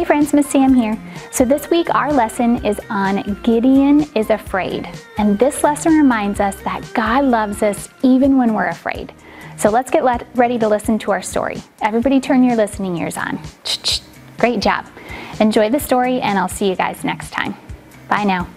Hey friends, Miss Sam here. So this week our lesson is on Gideon is afraid. And this lesson reminds us that God loves us even when we're afraid. So let's get let- ready to listen to our story. Everybody turn your listening ears on. Great job. Enjoy the story and I'll see you guys next time. Bye now.